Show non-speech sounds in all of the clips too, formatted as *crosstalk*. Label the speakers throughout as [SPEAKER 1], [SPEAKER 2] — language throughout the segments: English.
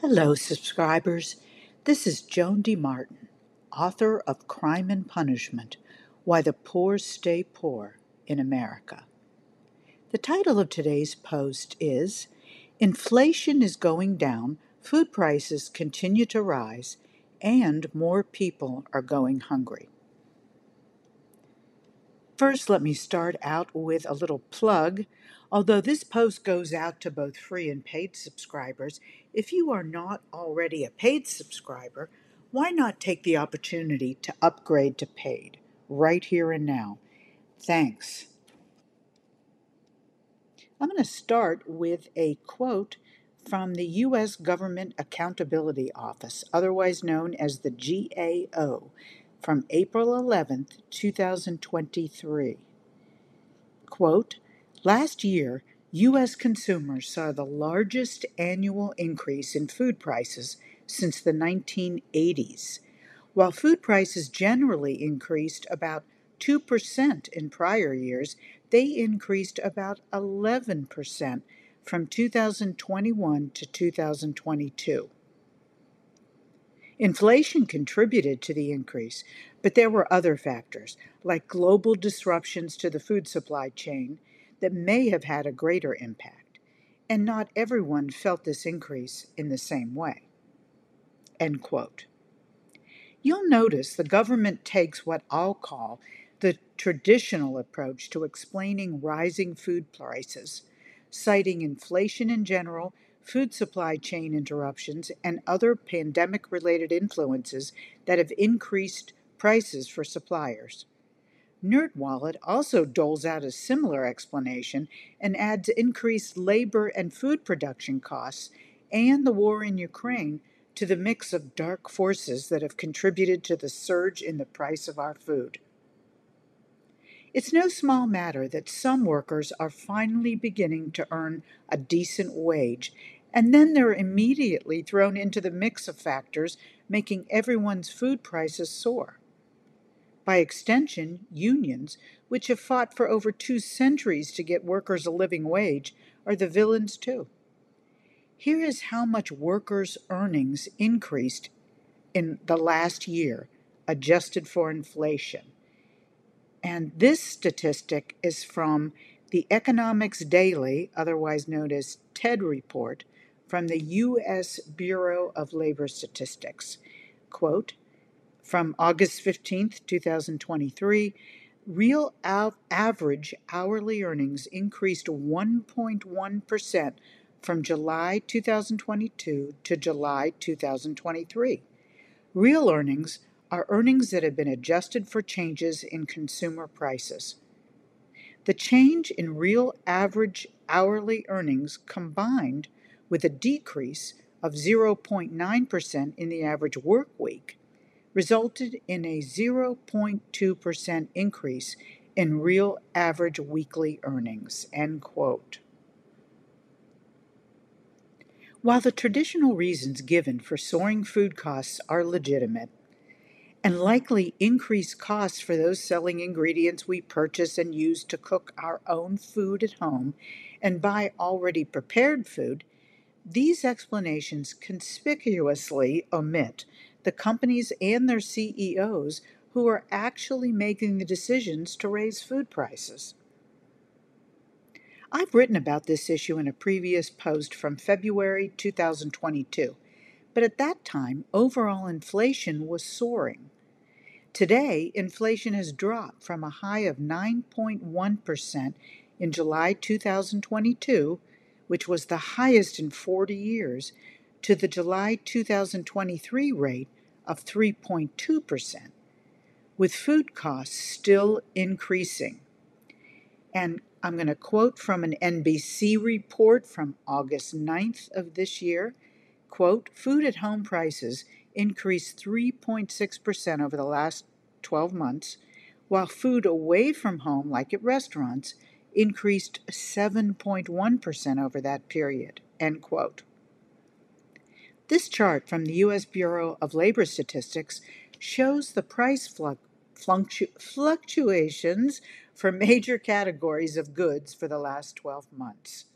[SPEAKER 1] Hello, subscribers. This is Joan D. Martin, author of Crime and Punishment Why the Poor Stay Poor in America. The title of today's post is Inflation is Going Down, Food Prices Continue to Rise, and More People Are Going Hungry. First, let me start out with a little plug. Although this post goes out to both free and paid subscribers, if you are not already a paid subscriber, why not take the opportunity to upgrade to paid right here and now? Thanks. I'm going to start with a quote from the U.S. Government Accountability Office, otherwise known as the GAO from April 11th, 2023. Quote, Last year, U.S. consumers saw the largest annual increase in food prices since the 1980s. While food prices generally increased about 2% in prior years, they increased about 11% from 2021 to 2022. Inflation contributed to the increase, but there were other factors, like global disruptions to the food supply chain, that may have had a greater impact, and not everyone felt this increase in the same way. End quote. You'll notice the government takes what I'll call the traditional approach to explaining rising food prices, citing inflation in general food supply chain interruptions, and other pandemic related influences that have increased prices for suppliers. NerdWallet also doles out a similar explanation and adds increased labor and food production costs and the war in Ukraine to the mix of dark forces that have contributed to the surge in the price of our food. It's no small matter that some workers are finally beginning to earn a decent wage, and then they're immediately thrown into the mix of factors making everyone's food prices soar. By extension, unions, which have fought for over two centuries to get workers a living wage, are the villains too. Here is how much workers' earnings increased in the last year, adjusted for inflation. And this statistic is from the Economics Daily, otherwise known as TED Report, from the U.S. Bureau of Labor Statistics. Quote, from August 15th, 2023, real av- average hourly earnings increased 1.1% from July 2022 to July 2023. Real earnings are earnings that have been adjusted for changes in consumer prices. The change in real average hourly earnings combined with a decrease of 0.9% in the average work week resulted in a 0.2% increase in real average weekly earnings. End quote. While the traditional reasons given for soaring food costs are legitimate, and likely increased costs for those selling ingredients we purchase and use to cook our own food at home and buy already prepared food, these explanations conspicuously omit the companies and their CEOs who are actually making the decisions to raise food prices. I've written about this issue in a previous post from February 2022 but at that time, overall inflation was soaring. Today, inflation has dropped from a high of 9.1% in July 2022, which was the highest in 40 years, to the July 2023 rate of 3.2%, with food costs still increasing. And I'm going to quote from an NBC report from August 9th of this year quote, food at home prices increased 3.6% over the last 12 months, while food away from home, like at restaurants, increased 7.1% over that period. End quote. This chart from the U.S. Bureau of Labor Statistics shows the price fluctu- fluctuations for major categories of goods for the last 12 months.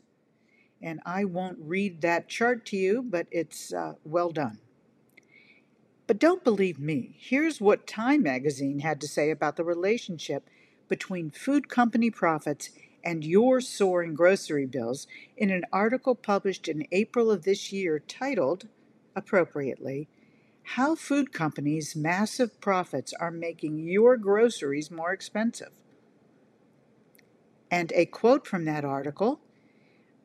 [SPEAKER 1] And I won't read that chart to you, but it's uh, well done. But don't believe me. Here's what Time magazine had to say about the relationship between food company profits and your soaring grocery bills in an article published in April of this year titled, appropriately, How Food Companies' Massive Profits Are Making Your Groceries More Expensive. And a quote from that article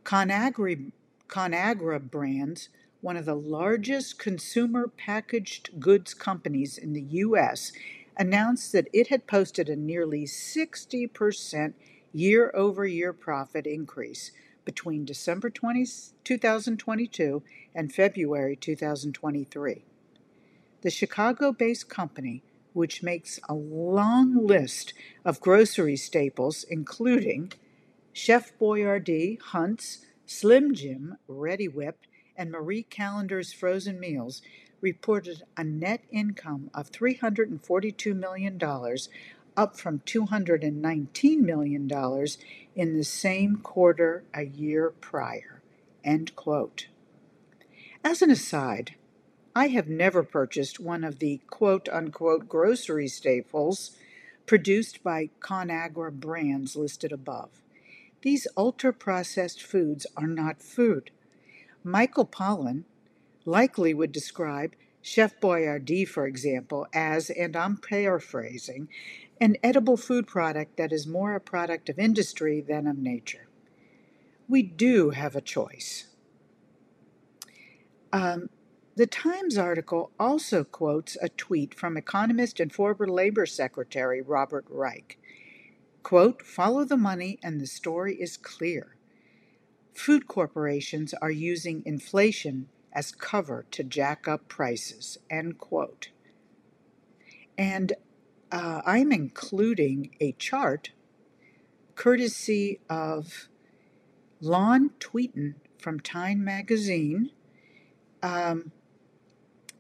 [SPEAKER 1] Conagra, Conagra Brands one of the largest consumer packaged goods companies in the U.S., announced that it had posted a nearly 60% year over year profit increase between December 20, 2022 and February 2023. The Chicago based company, which makes a long list of grocery staples, including Chef Boyardee, Hunt's, Slim Jim, Reddi-wip, and Marie Callender's frozen meals reported a net income of $342 million, up from $219 million in the same quarter a year prior. End quote. As an aside, I have never purchased one of the quote unquote grocery staples produced by Conagra brands listed above. These ultra processed foods are not food. Michael Pollan likely would describe Chef Boyardee, for example, as, and I'm paraphrasing, an edible food product that is more a product of industry than of nature. We do have a choice. Um, the Times article also quotes a tweet from economist and former labor secretary Robert Reich. Quote, follow the money and the story is clear food corporations are using inflation as cover to jack up prices. End quote. And uh, I'm including a chart courtesy of Lon Tweeten from Time Magazine um,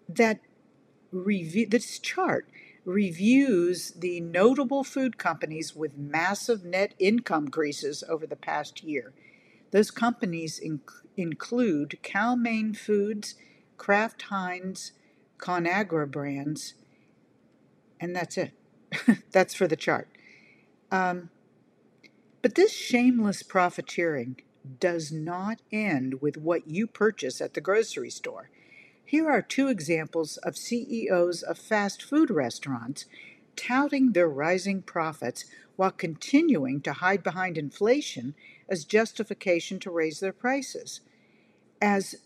[SPEAKER 1] that this chart reviews the notable food companies with massive net income increases over the past year. Those companies inc- include Cal-Maine Foods, Kraft Heinz, Conagra Brands, and that's it. *laughs* that's for the chart. Um, but this shameless profiteering does not end with what you purchase at the grocery store. Here are two examples of CEOs of fast food restaurants touting their rising profits while continuing to hide behind inflation as justification to raise their prices. As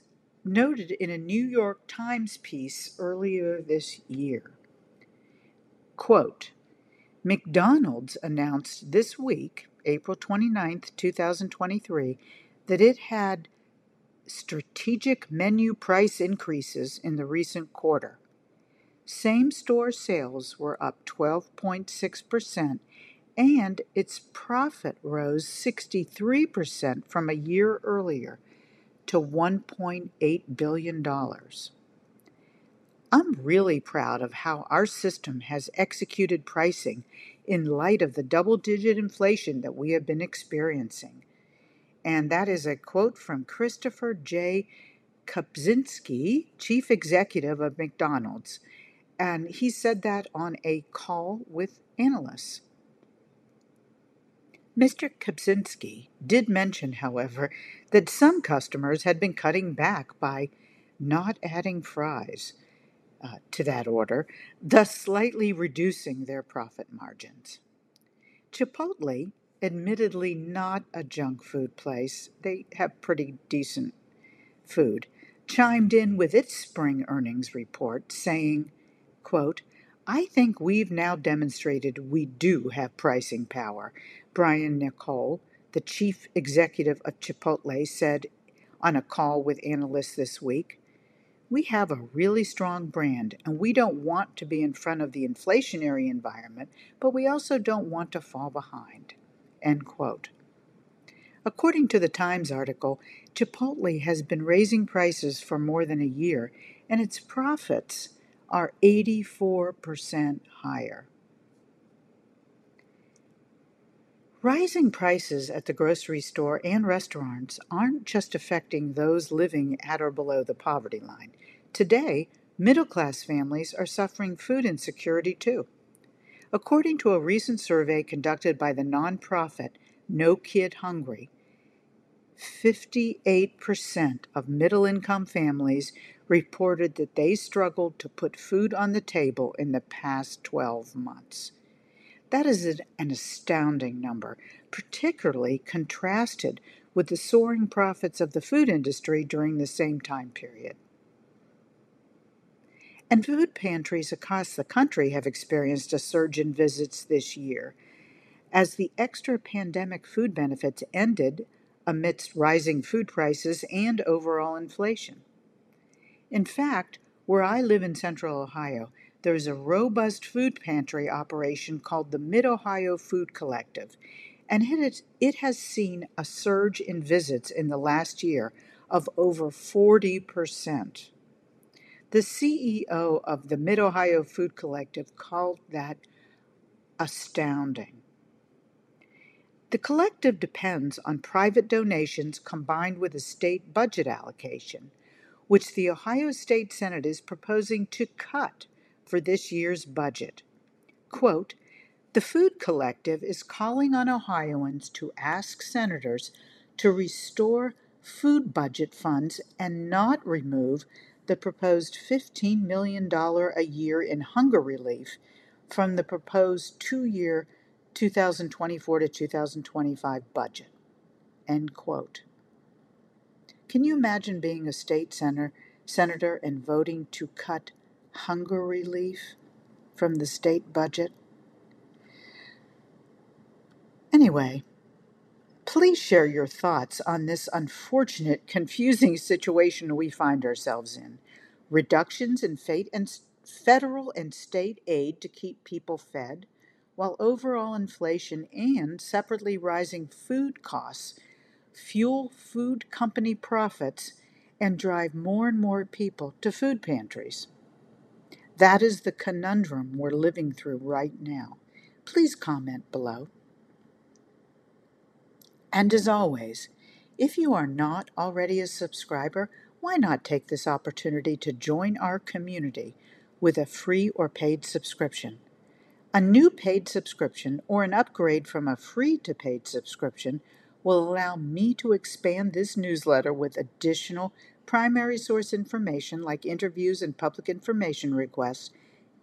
[SPEAKER 1] noted in a New York Times piece earlier this year. Quote, McDonald's announced this week, April 29, 2023, that it had strategic menu price increases in the recent quarter. Same store sales were up 12.6%, and its profit rose 63% from a year earlier to $1.8 billion. I'm really proud of how our system has executed pricing in light of the double digit inflation that we have been experiencing. And that is a quote from Christopher J. Kempczinski, Chief Executive of McDonald's. And he said that on a call with analysts. Mr. Kempczinski did mention, however, that some customers had been cutting back by not adding fries uh, to that order, thus slightly reducing their profit margins. Chipotle, admittedly not a junk food place, they have pretty decent food, chimed in with its spring earnings report, saying, quote, I think we've now demonstrated we do have pricing power. Brian Niccol, the chief executive of Chipotle, said on a call with analysts this week. We have a really strong brand, and we don't want to be in front of the inflationary environment, but we also don't want to fall behind. End quote. According to the Times article, Chipotle has been raising prices for more than a year, and its profits are 84% higher. Rising prices at the grocery store and restaurants aren't just affecting those living at or below the poverty line. Today, middle class families are suffering food insecurity too. According to a recent survey conducted by the nonprofit No Kid Hungry, 58% of middle income families reported that they struggled to put food on the table in the past 12 months. That is an astounding number, particularly contrasted with the soaring profits of the food industry during the same time period. And food pantries across the country have experienced a surge in visits this year. As the extra pandemic food benefits ended amidst rising food prices and overall inflation. In fact, where I live in central Ohio, there is a robust food pantry operation called the Mid Ohio Food Collective, and it, it has seen a surge in visits in the last year of over 40%. The CEO of the Mid Ohio Food Collective called that astounding. The collective depends on private donations combined with a state budget allocation, which the Ohio State Senate is proposing to cut for this year's budget. Quote, the Food Collective is calling on Ohioans to ask senators to restore food budget funds and not remove the proposed $15 million a year in hunger relief from the proposed two year 2024 to 2025 budget. End quote. Can you imagine being a state senator, senator and voting to cut hunger relief from the state budget? Anyway, please share your thoughts on this unfortunate, confusing situation we find ourselves in. Reductions in and federal and state aid to keep people fed, while overall inflation and separately rising food costs fuel food company profits and drive more and more people to food pantries. That is the conundrum we're living through right now. Please comment below. And as always, if you are not already a subscriber, why not take this opportunity to join our community with a free or paid subscription? A new paid subscription or an upgrade from a free to paid subscription will allow me to expand this newsletter with additional primary source information like interviews and public information requests,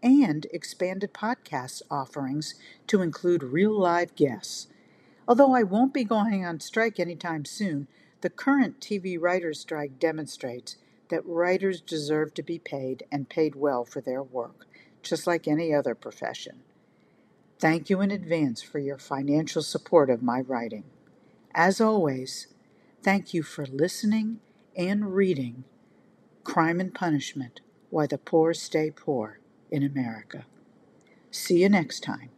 [SPEAKER 1] and expanded podcast offerings to include real live guests. Although I won't be going on strike anytime soon, the current TV writers' strike demonstrates that writers deserve to be paid and paid well for their work, just like any other profession. Thank you in advance for your financial support of my writing. As always, thank you for listening and reading Crime and Punishment Why the Poor Stay Poor in America. See you next time.